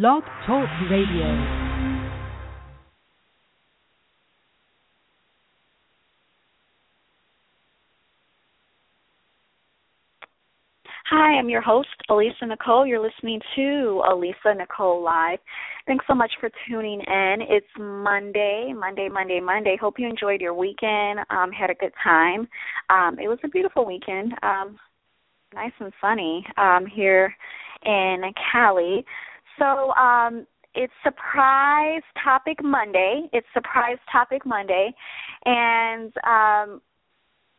Blog Talk Radio. Hi, I'm your host, Alisa Nicole. You're listening to Alisa Nicole Live. Thanks so much for tuning in. It's Monday, Monday, Monday, Monday. Hope you enjoyed your weekend, um, had a good time. Um, it was a beautiful weekend, um, nice and sunny um, here in Cali. So um, it's Surprise Topic Monday. It's Surprise Topic Monday, and um,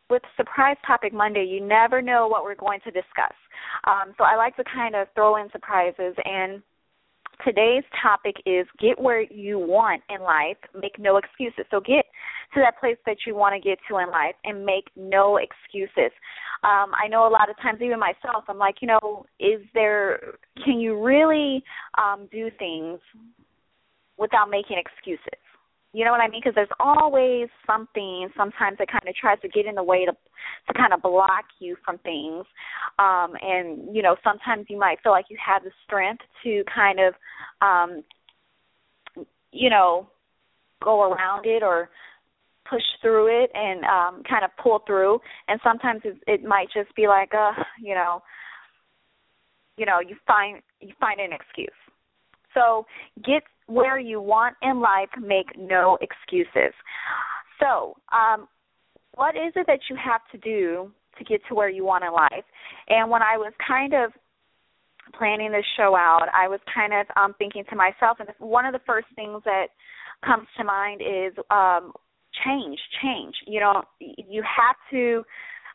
with Surprise Topic Monday, you never know what we're going to discuss. Um, so I like to kind of throw in surprises. And today's topic is get where you want in life, make no excuses. So get to that place that you want to get to in life and make no excuses. Um, I know a lot of times, even myself, I'm like, you know, is there, can you really um, do things without making excuses? You know what I mean? Because there's always something sometimes it kind of tries to get in the way to to kind of block you from things. Um, and you know, sometimes you might feel like you have the strength to kind of, um, you know, go around it or push through it and um, kind of pull through. And sometimes it, it might just be like, uh, you know, you know, you find you find an excuse. So get where you want in life, make no excuses. So, um, what is it that you have to do to get to where you want in life? And when I was kind of planning this show out, I was kind of um, thinking to myself, and one of the first things that comes to mind is um, change. Change. You know, you have to,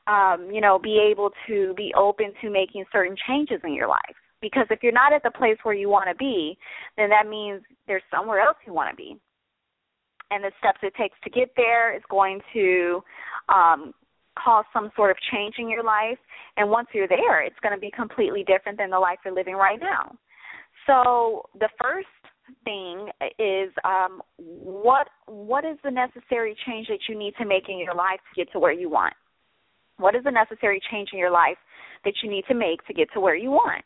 um, you know, be able to be open to making certain changes in your life because if you're not at the place where you want to be, then that means there's somewhere else you want to be. And the steps it takes to get there is going to um, cause some sort of change in your life. And once you're there, it's going to be completely different than the life you're living right now. So the first thing is um, what what is the necessary change that you need to make in your life to get to where you want? What is the necessary change in your life that you need to make to get to where you want?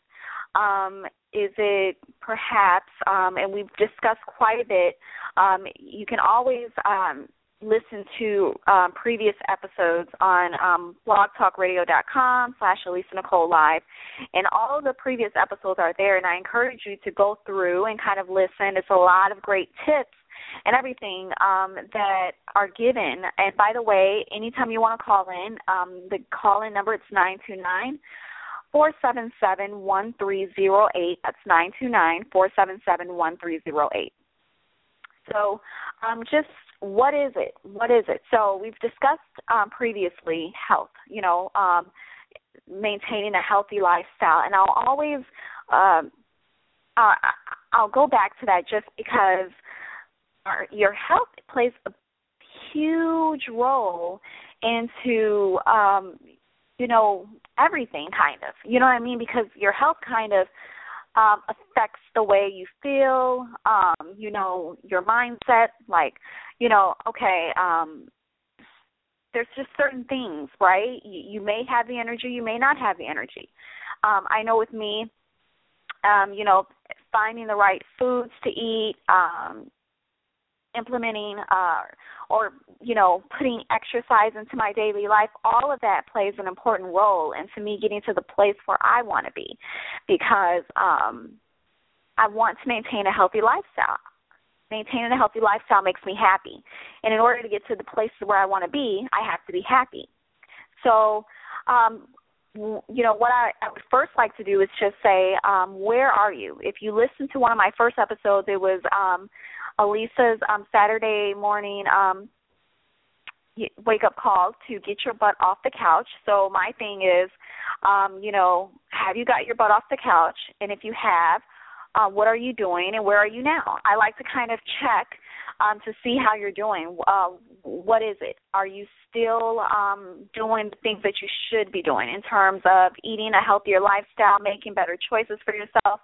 Um, is it perhaps, um, and we've discussed quite a bit, um, you can always um, listen to um, previous episodes on um, blogtalkradio.com slash Alisa Nicole Live. And all the previous episodes are there, and I encourage you to go through and kind of listen. It's a lot of great tips and everything um, that are given. And by the way, anytime you want to call in, um, the call in number it's nine two nine four seven seven one three zero eight. That's nine two nine four seven seven one three zero eight. So, um, just what is it? What is it? So we've discussed um, previously health. You know, um, maintaining a healthy lifestyle, and I'll always um, uh, I'll go back to that just because our, your health plays a huge role into um, you know everything kind of. You know what i mean? Because your health kind of um affects the way you feel um you know your mindset like you know okay um there's just certain things right? You, you may have the energy you may not have the energy. Um i know with me um you know finding the right foods to eat um implementing uh, or you know putting exercise into my daily life all of that plays an important role into me getting to the place where I want to be because um I want to maintain a healthy lifestyle. Maintaining a healthy lifestyle makes me happy. And in order to get to the place where I want to be I have to be happy. So um you know what I, I would first like to do is just say um where are you? If you listen to one of my first episodes it was um Alisa's um, Saturday morning um, wake up call to get your butt off the couch. So my thing is, um, you know, have you got your butt off the couch? And if you have, uh, what are you doing and where are you now? I like to kind of check um, to see how you're doing. Uh, what is it? Are you still um, doing the things that you should be doing in terms of eating a healthier lifestyle, making better choices for yourself?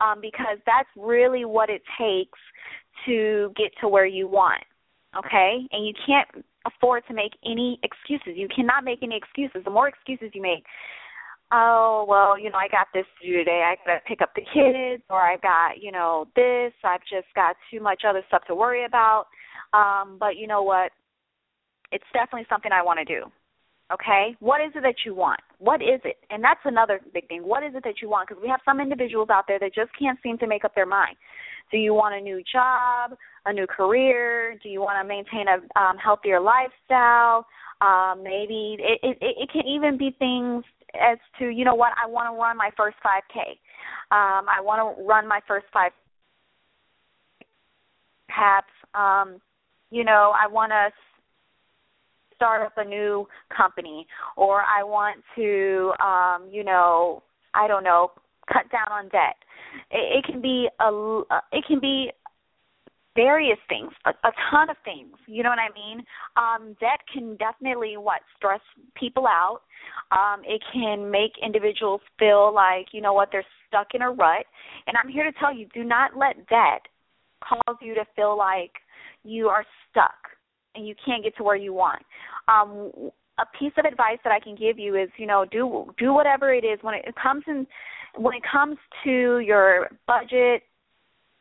Um, because that's really what it takes to get to where you want. Okay? And you can't afford to make any excuses. You cannot make any excuses. The more excuses you make, oh well you know i got this to do today. I got to pick up the kids or i've got you know this. I've just got too much other stuff to worry about. Um but you know what? It's definitely something i want to do okay? What is it that you want? What is it? And that's another big thing. What is it that you want? Because we have some individuals out there that just can't seem to make up their mind do you want a new job a new career do you want to maintain a um healthier lifestyle um maybe it, it it can even be things as to you know what I want to run my first 5K. Um, I want to run my first five. Perhaps um, you know I want to start up a new company, or I want to um, you know I don't know cut down on debt. It, it can be a it can be various things, a, a ton of things. You know what I mean? Um, debt can definitely what stress people out. Um, it can make individuals feel like you know what they're stuck in a rut. And I'm here to tell you, do not let debt cause you to feel like you are stuck and you can't get to where you want. Um, a piece of advice that I can give you is, you know, do do whatever it is when it comes in when it comes to your budget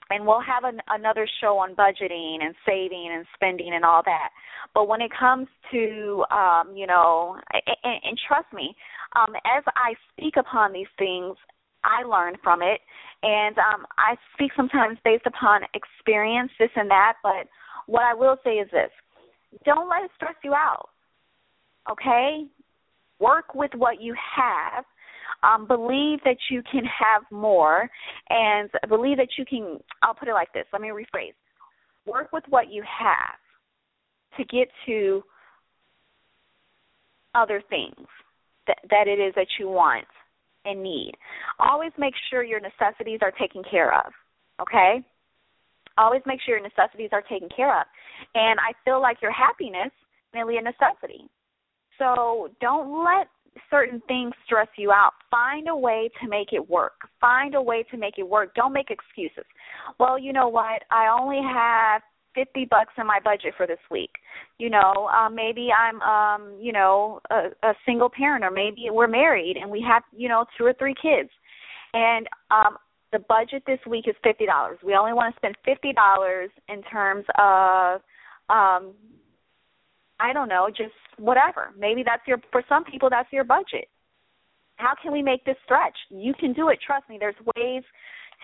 and we'll have an, another show on budgeting and saving and spending and all that. But when it comes to, um, you know, and, and trust me, um, as I speak upon these things, I learn from it, and um, I speak sometimes based upon experience, this and that. But what I will say is this: don't let it stress you out. Okay, work with what you have um, believe that you can have more and believe that you can I'll put it like this. Let me rephrase. Work with what you have to get to other things that that it is that you want and need. Always make sure your necessities are taken care of. Okay? Always make sure your necessities are taken care of. And I feel like your happiness is merely a necessity. So don't let certain things stress you out, find a way to make it work. Find a way to make it work. Don't make excuses. Well, you know what? I only have 50 bucks in my budget for this week. You know, um maybe I'm um, you know, a, a single parent or maybe we're married and we have, you know, two or three kids. And um the budget this week is $50. We only want to spend $50 in terms of um I don't know, just whatever. Maybe that's your for some people that's your budget. How can we make this stretch? You can do it, trust me. There's ways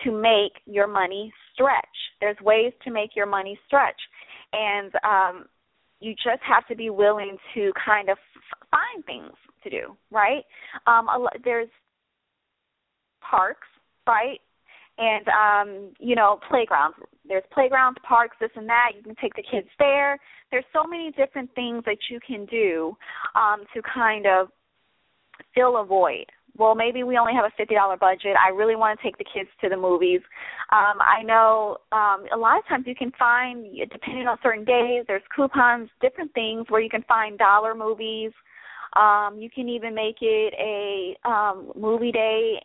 to make your money stretch. There's ways to make your money stretch. And um you just have to be willing to kind of find things to do, right? Um there's parks, right? And um, you know, playgrounds. There's playgrounds, parks, this and that. You can take the kids there there's so many different things that you can do um, to kind of fill a void. Well, maybe we only have a fifty dollar budget. I really want to take the kids to the movies. Um, I know um, a lot of times you can find, depending on certain days, there's coupons, different things where you can find dollar movies. Um, you can even make it a um, movie day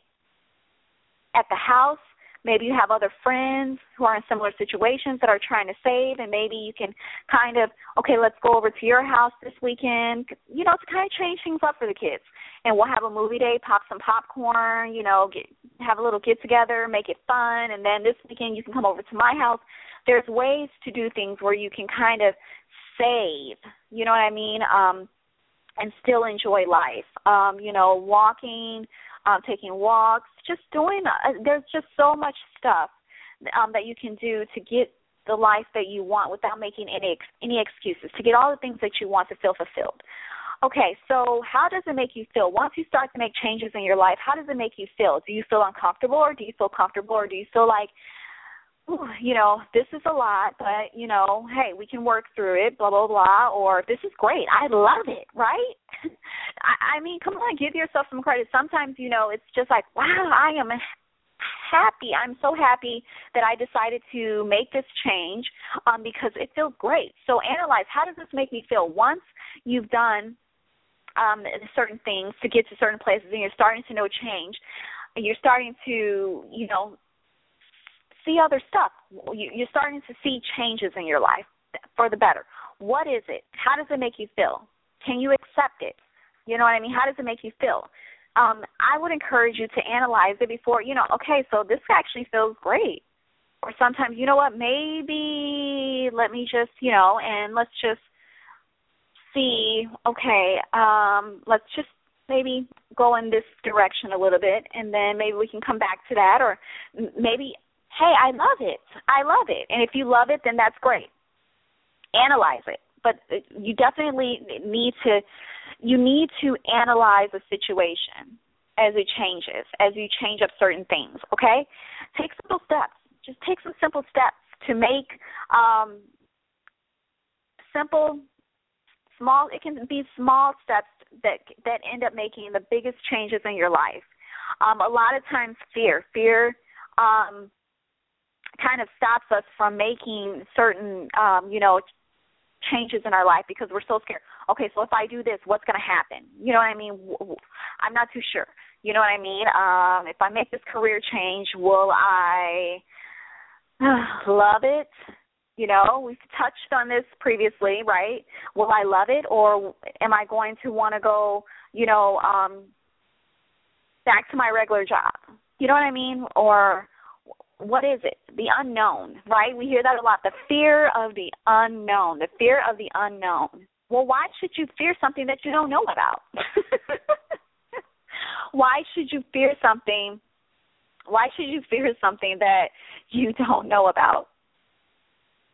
at the house maybe you have other friends who are in similar situations that are trying to save and maybe you can kind of okay let's go over to your house this weekend you know to kind of change things up for the kids. And we'll have a movie day pop some popcorn you know get have a little get together make it fun and then this weekend you can come over to my house. There's ways to do things where you can kind of save you know what i mean um and still enjoy life. Um you know walking um, taking walks, just doing. Uh, there's just so much stuff um, that you can do to get the life that you want without making any ex- any excuses. To get all the things that you want to feel fulfilled. Okay, so how does it make you feel? Once you start to make changes in your life, how does it make you feel? Do you feel uncomfortable or do you feel comfortable or do you feel like you know, this is a lot, but you know, hey, we can work through it, blah blah blah, or this is great, I love it, right? I, I mean, come on, give yourself some credit. Sometimes, you know, it's just like, wow, I am happy. I'm so happy that I decided to make this change um, because it feels great. So analyze how does this make me feel once you've done um, certain things to get to certain places and you're starting to know change. You're starting to, you know, see other stuff. You're starting to see changes in your life for the better. What is it? How does it make you feel? Can you accept it? You know what I mean? How does it make you feel? Um, I would encourage you to analyze it before, you know, okay, so this actually feels great. Or sometimes, you know what, maybe let me just, you know, and let's just see, okay, um, let's just maybe go in this direction a little bit and then maybe we can come back to that or maybe hey, I love it. I love it. And if you love it, then that's great. Analyze it. But you definitely need to you need to analyze a situation as it changes, as you change up certain things, okay? Take simple steps. Just take some simple steps to make um simple small it can be small steps that that end up making the biggest changes in your life. Um, a lot of times fear, fear um, kind of stops us from making certain um, you know changes in our life because we're so scared. Okay, so if I do this, what's going to happen? You know what I mean? I'm not too sure. You know what I mean? Um, if I make this career change, will I love it? You know, we've touched on this previously, right? Will I love it or am I going to want to go, you know, um back to my regular job? You know what I mean? Or what is it? The unknown, right? We hear that a lot. The fear of the unknown, the fear of the unknown. Well, why should you fear something that you don't know about? why should you fear something? Why should you fear something that you don't know about?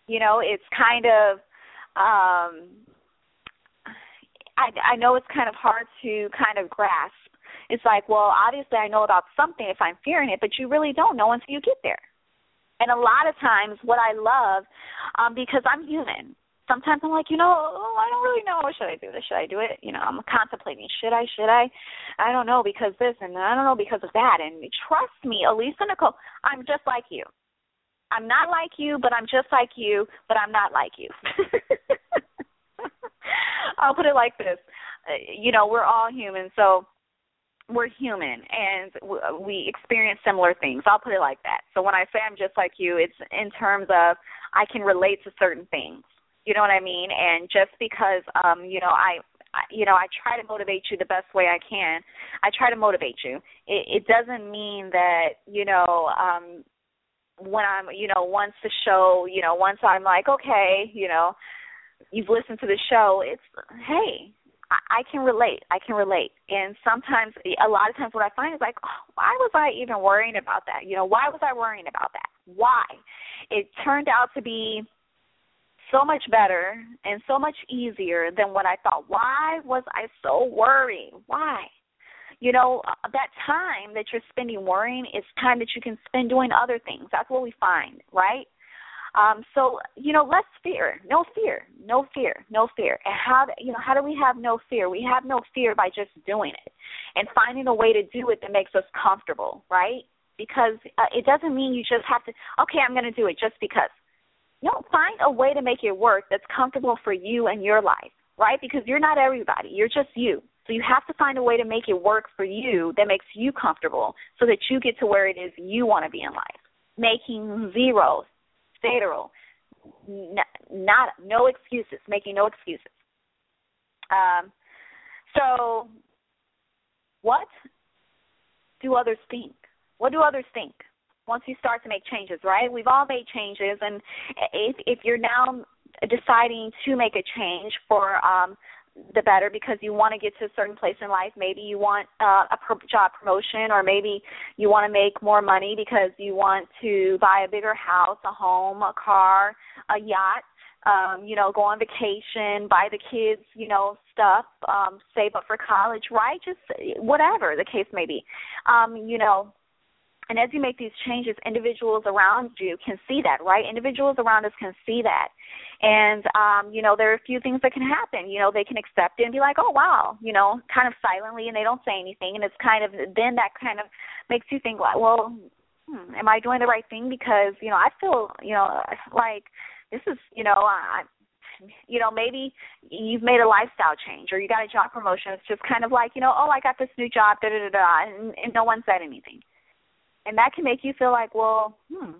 You know, it's kind of um I I know it's kind of hard to kind of grasp. It's like, well, obviously I know about something if I'm fearing it, but you really don't know until you get there. And a lot of times what I love um because I'm human. Sometimes I'm like, you know, oh, I don't really know. Should I do this? Should I do it? You know, I'm contemplating. Should I? Should I? I don't know because this, and I don't know because of that. And trust me, Alisa Nicole, I'm just like you. I'm not like you, but I'm just like you, but I'm not like you. I'll put it like this. Uh, you know, we're all human, so we're human and we experience similar things. I'll put it like that. So when I say I'm just like you, it's in terms of I can relate to certain things. You know what I mean? And just because um, you know, I you know, I try to motivate you the best way I can. I try to motivate you. It, it doesn't mean that, you know, um when I'm, you know, once the show, you know, once I'm like, okay, you know, you've listened to the show, it's hey, I, can relate. I can relate. And sometimes, a lot of times, what I find is like, oh, why was I even worrying about that? You know, why was I worrying about that? Why? It turned out to be so much better and so much easier than what I thought. Why was I so worried? Why? you know, uh, that time that you're spending worrying is time that you can spend doing other things. That's what we find, right? Um, so you know, less fear, no fear, no fear, no fear. And how you know how do we have no fear? We have no fear by just doing it and finding a way to do it that makes us comfortable, right? Because uh, it doesn't mean you just have to. Okay, I'm going to do it just because. No, find a way to make it work that's comfortable for you and your life, right? Because you're not everybody. You're just you. So you have to find a way to make it work for you that makes you comfortable so that you get to where it is you want to be in life. Making zero, zero, not, no excuses, making no excuses. Um, so what do others think? What do others think? Once you start to make changes, right? We've all made changes, and if if you're now deciding to make a change for um, the better because you want to get to a certain place in life. Maybe you want uh, a pro- job promotion, or maybe you want to make more money because you want to buy a bigger house, a home, a car, a yacht. Um, you know, go on vacation, buy the kids, you know, stuff, um, save up for college, right? Just whatever the case may be. Um, you know, and as you make these changes, individuals around you can see that, right? Individuals around us can see that. And um, you know, there are a few things that can happen. You know, they can accept it and be like, Oh wow, you know, kind of silently and they don't say anything and it's kind of then that kind of makes you think, well, hmm, am I doing the right thing? Because you know, I feel you know like this is you know I you know maybe you've made a lifestyle change or you got a job promotion it's just kind of like you know oh i got this new job da da da da and, and no one said anything and that can make you feel like well hmm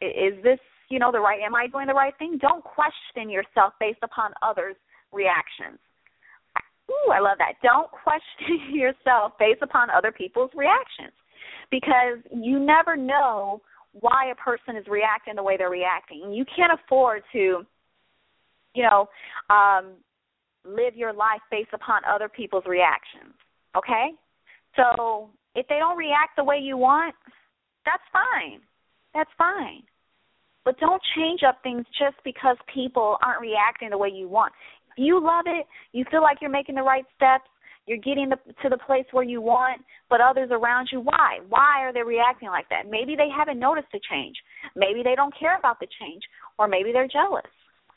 is this you know the right am i doing the right thing don't question yourself based upon others reactions ooh i love that don't question yourself based upon other people's reactions because you never know why a person is reacting the way they're reacting. You can't afford to, you know, um, live your life based upon other people's reactions. Okay? So if they don't react the way you want, that's fine. That's fine. But don't change up things just because people aren't reacting the way you want. You love it, you feel like you're making the right steps, you're getting the, to the place where you want, but others around you, why? Why are they reacting like that? Maybe they haven't noticed the change. Maybe they don't care about the change, or maybe they're jealous,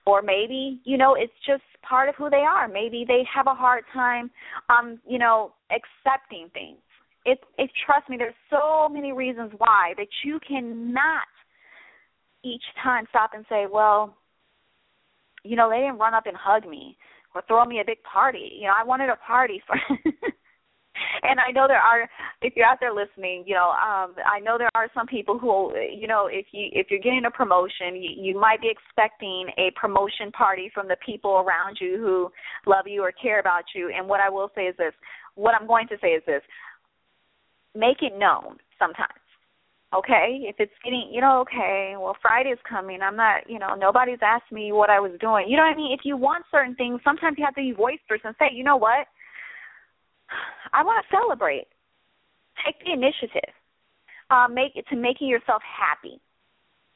or maybe you know it's just part of who they are. Maybe they have a hard time, um, you know, accepting things. It, it trust me, there's so many reasons why that you cannot each time stop and say, well, you know, they didn't run up and hug me or throw me a big party. You know, I wanted a party for and I know there are if you're out there listening, you know, um I know there are some people who you know, if you if you're getting a promotion, you, you might be expecting a promotion party from the people around you who love you or care about you. And what I will say is this, what I'm going to say is this. Make it known sometimes okay if it's getting you know okay well friday's coming. I'm not you know nobody's asked me what i was doing. You know what i mean? If you want certain things sometimes you have to be boisterous and say you know what? I want to celebrate. Take the initiative um make it to making yourself happy.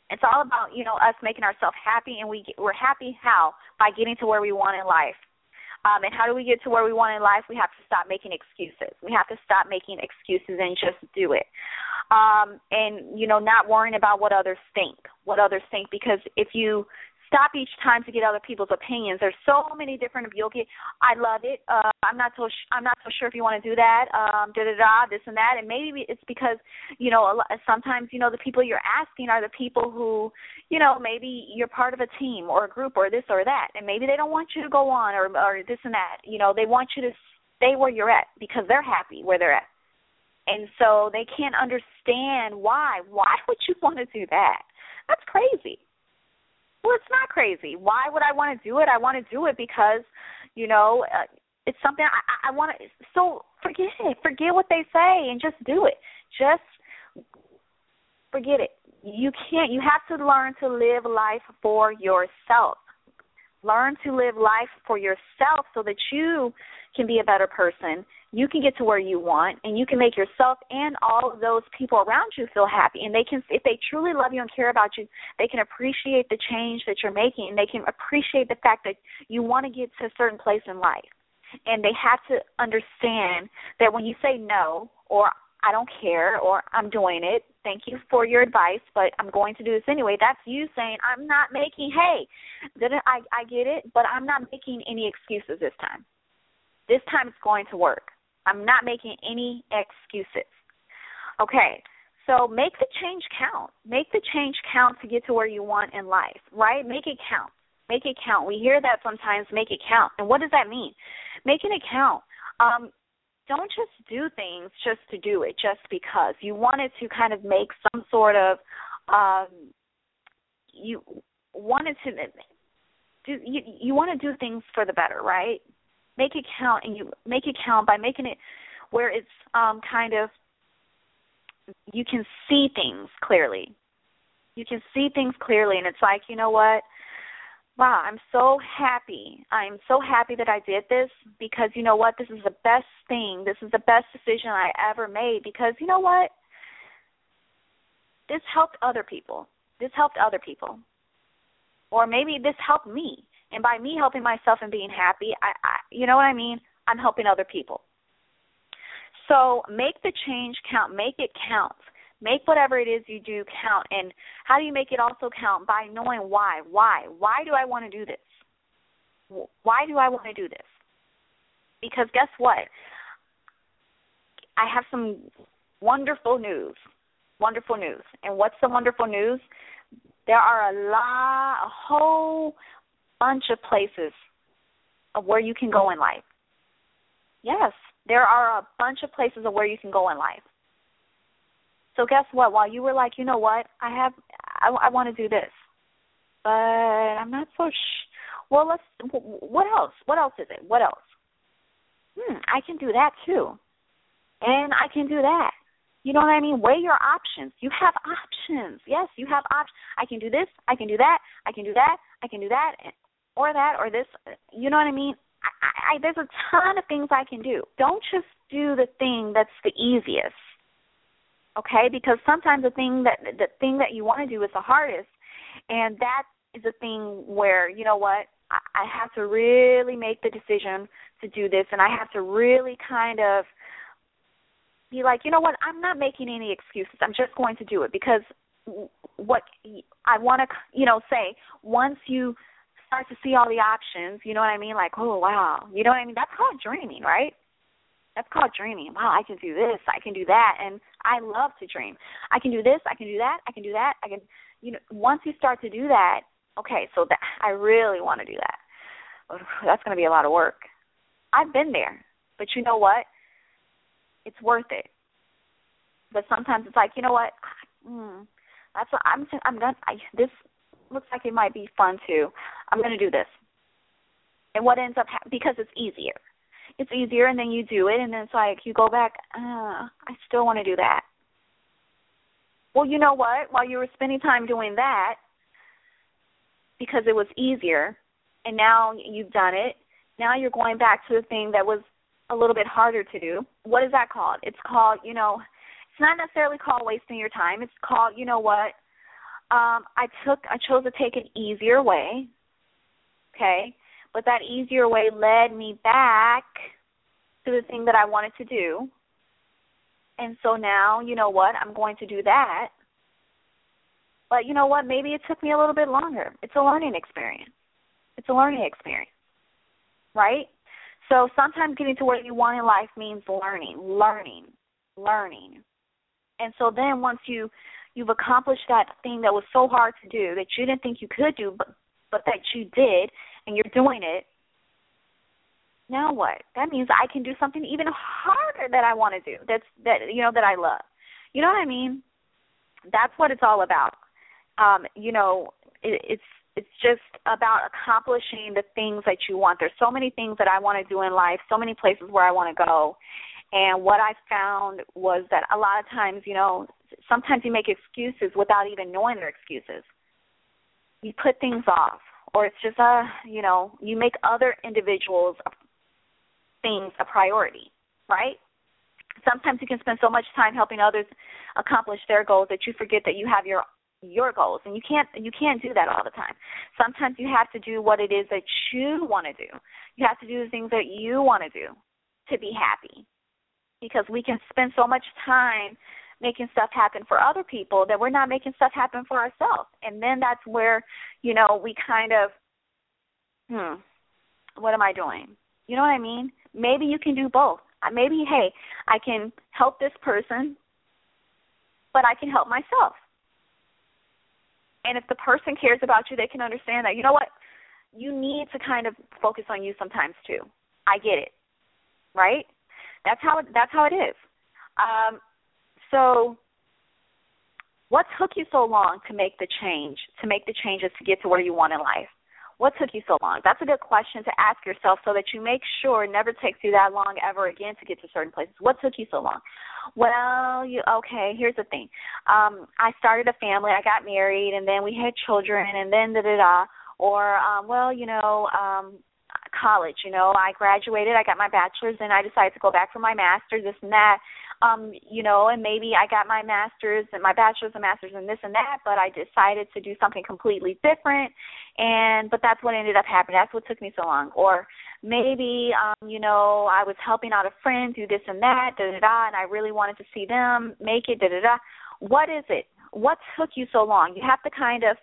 It's all about you know us making ourselves happy and we get, we're happy how? By getting to where we want in life. Um, and how do we get to where we want in life? We have to stop making excuses. We have to stop making excuses and just do it um, and you know not worrying about what others think, what others think, because if you stop each time to get other people's opinions. There's so many different. You'll. I love it. Uh, I'm not so. Sh- I'm not so sure if you want to do that. Um, da da da. This and that. And maybe it's because you know. A lot, sometimes you know the people you're asking are the people who, you know, maybe you're part of a team or a group or this or that, and maybe they don't want you to go on or or this and that. You know, they want you to stay where you're at because they're happy where they're at and so they can't understand why. Why would you want to do that? That's crazy. Well, it's not crazy. Why would I want to do it? I want to do it because, you know, uh, it's something I, I want to. So forget it. Forget what they say and just do it. Just forget it. You can't. You have to learn to live life for yourself. Learn to live life for yourself so that you can be a better person you can get to where you want and you can make yourself and all of those people around you feel happy and they can if they truly love you and care about you they can appreciate the change that you're making and they can appreciate the fact that you want to get to a certain place in life and they have to understand that when you say no or I don't care or I'm doing it. Thank you for your advice, but I'm going to do this anyway. That's you saying I'm not making hey, didn't I I get it, but I'm not making any excuses this time. This time it's going to work. I'm not making any excuses. Okay, so make the change count. Make the change count to get to where you want in life, right? Make it count. Make it count. We hear that sometimes, make it count. And what does that mean? Making it count. Um, don't just do things just to do it, just because. You wanted to kind of make some sort of um you wanted to do you you want to do things for the better, right? Make it count and you make it count by making it where it's um kind of you can see things clearly. You can see things clearly and it's like, you know what? Wow, I'm so happy. I'm so happy that I did this because you know what? This is the best thing. This is the best decision I ever made because you know what? This helped other people. This helped other people. Or maybe this helped me. And by me helping myself and being happy, I, I you know what I mean? I'm helping other people. So make the change count, make it count. Make whatever it is you do count. And how do you make it also count? By knowing why. Why? Why do I want to do this? Why do I want to do this? Because guess what? I have some wonderful news. wonderful news. And what's the wonderful news? There are a lot, a whole bunch of places of where you can go in life. Yes, there are a bunch of places of where you can go in life. So guess what? While you were like, you know what, I have, I, I want to do this, but I'm not so. Sh- well, let's. What else? What else is it? What else? Hmm, I can do that too, and I can do that. You know what I mean? Weigh your options. You have options. Yes, you have options. I can do this. I can do that. I can do that. I can do that, or that, or this. You know what I mean? I, I, there's a ton of things I can do. Don't just do the thing that's the easiest. Okay? Because sometimes the thing that the thing that you want to do is the hardest, and that is a thing where you know what I, I have to really make the decision to do this, and I have to really kind of be like, you know what, I'm not making any excuses. I'm just going to do it because what I want to, you know, say once you start to see all the options, you know what I mean? Like, oh wow, you know what I mean? That's called dreaming, right? That's called dreaming. Wow, I can do this, I can do that, and I love to dream. I can do this, I can do that, I can do that, I can, you know. Once you start to do that, okay, so that I really want to do that. That's going to be a lot of work. I've been there, but you know what? It's worth it. But sometimes it's like, you know what? Mm, that's what I'm. I'm done. I, this looks like it might be fun too. I'm going to do this. And what ends up ha- because it's easier. It's easier, and then you do it, and then it's like you go back. Uh, I still want to do that. Well, you know what? While you were spending time doing that, because it was easier, and now you've done it. Now you're going back to the thing that was a little bit harder to do. What is that called? It's called, you know, it's not necessarily called wasting your time. It's called, you know what? Um, I took I chose to take an easier way. Okay? But that easier way led me back to the thing that I wanted to do. And so now, you know what? I'm going to do that. But you know what? Maybe it took me a little bit longer. It's a learning experience. It's a learning experience. Right? So sometimes getting to where you want in life means learning, learning, learning. And so then once you you've accomplished that thing that was so hard to do that you didn't think you could do but but that you did and you're doing it, now what? That means I can do something even harder that I want to do. That's that you know that I love. You know what I mean? That's what it's all about. Um, you know, it, it's it's just about accomplishing the things that you want. There's so many things that I want to do in life, so many places where I want to go. And what I found was that a lot of times, you know, sometimes you make excuses without even knowing they're excuses. You put things off, or it's just a, you know, you make other individuals things a priority, right? Sometimes you can spend so much time helping others accomplish their goals that you forget that you have your your goals and you can't you can't do that all the time sometimes you have to do what it is that you want to do you have to do the things that you want to do to be happy because we can spend so much time making stuff happen for other people that we're not making stuff happen for ourselves and then that's where you know we kind of hmm what am i doing you know what i mean maybe you can do both maybe hey i can help this person but i can help myself and if the person cares about you, they can understand that. You know what? You need to kind of focus on you sometimes too. I get it. Right? That's how it, that's how it is. Um, so what took you so long to make the change, to make the changes to get to where you want in life? What took you so long? That's a good question to ask yourself so that you make sure it never takes you that long ever again to get to certain places. What took you so long? Well, you okay, here's the thing. Um, I started a family, I got married and then we had children and then da da da or um well, you know, um college, you know, I graduated, I got my bachelor's and I decided to go back for my master's, this and that um, you know, and maybe I got my master's and my bachelor's and master's and this and that, but I decided to do something completely different and but that's what ended up happening. That's what took me so long. Or maybe um, you know, I was helping out a friend do this and that, da da da, and I really wanted to see them make it, da da da. What is it? What took you so long? You have to kind of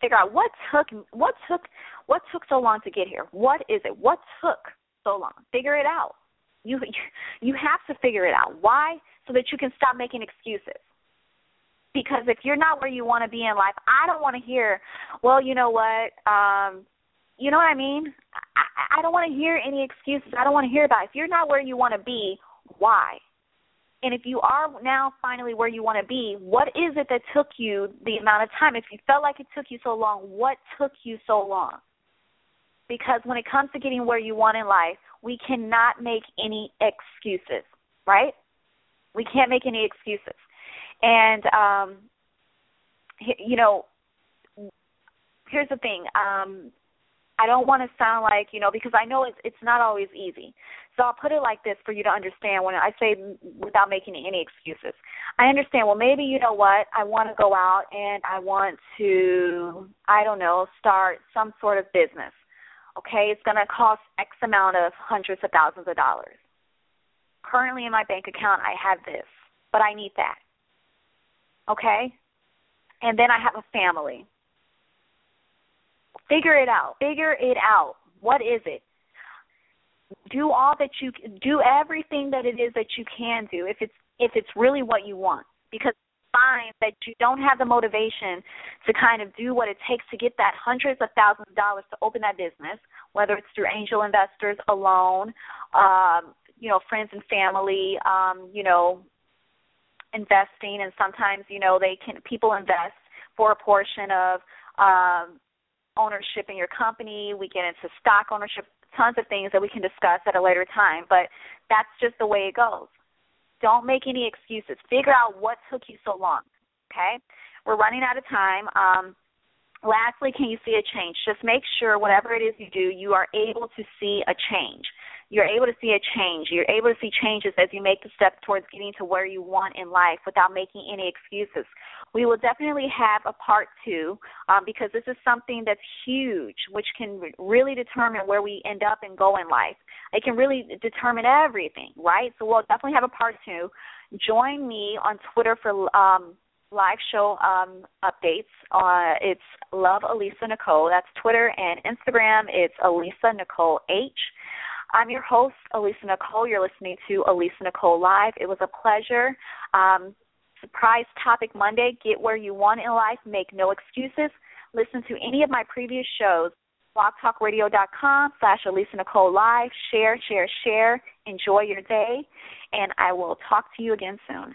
figure out what took what took what took so long to get here. What is it? What took so long? Figure it out. You you have to figure it out. Why? So that you can stop making excuses. Because if you're not where you want to be in life, I don't want to hear, well, you know what, um, you know what I mean? I, I don't want to hear any excuses. I don't want to hear about it. If you're not where you want to be, why? And if you are now finally where you want to be, what is it that took you the amount of time? If you felt like it took you so long, what took you so long? Because when it comes to getting where you want in life, we cannot make any excuses, right? We can't make any excuses. And um you know, here's the thing. Um I don't want to sound like, you know, because I know it's it's not always easy. So I'll put it like this for you to understand when I say without making any excuses. I understand, well maybe you know what, I want to go out and I want to I don't know, start some sort of business. Okay, it's going to cost X amount of hundreds of thousands of dollars. Currently in my bank account I have this, but I need that. Okay? And then I have a family Figure it out. Figure it out. What is it? Do all that you do everything that it is that you can do if it's if it's really what you want because find that you don't have the motivation to kind of do what it takes to get that hundreds of thousands of dollars to open that business, whether it's through angel investors alone, um, you know, friends and family, um, you know, investing and sometimes, you know, they can people invest for a portion of um ownership in your company. We get into stock ownership, tons of things that we can discuss at a later time, but that's just the way it goes. Don't make any excuses. Figure out what took you so long. Okay? We're running out of time. Um, lastly, can you see a change? Just make sure whatever it is you do, you are able to see a change you're able to see a change. You're able to see changes as you make the step towards getting to where you want in life without making any excuses. We will definitely have a part two um, because this is something that's huge, which can really determine where we end up and go in life. It can really determine everything, right? So we'll definitely have a part two. Join me on Twitter for um, live show um, updates. Uh, it's Love Alisa Nicole. That's Twitter and Instagram. It's Alisa Nicole H. I'm your host, Alisa Nicole. You're listening to Alisa Nicole Live. It was a pleasure. Um, surprise topic Monday Get where you want in life, make no excuses. Listen to any of my previous shows. blogtalkradio.com slash Alisa Nicole Live. Share, share, share. Enjoy your day. And I will talk to you again soon.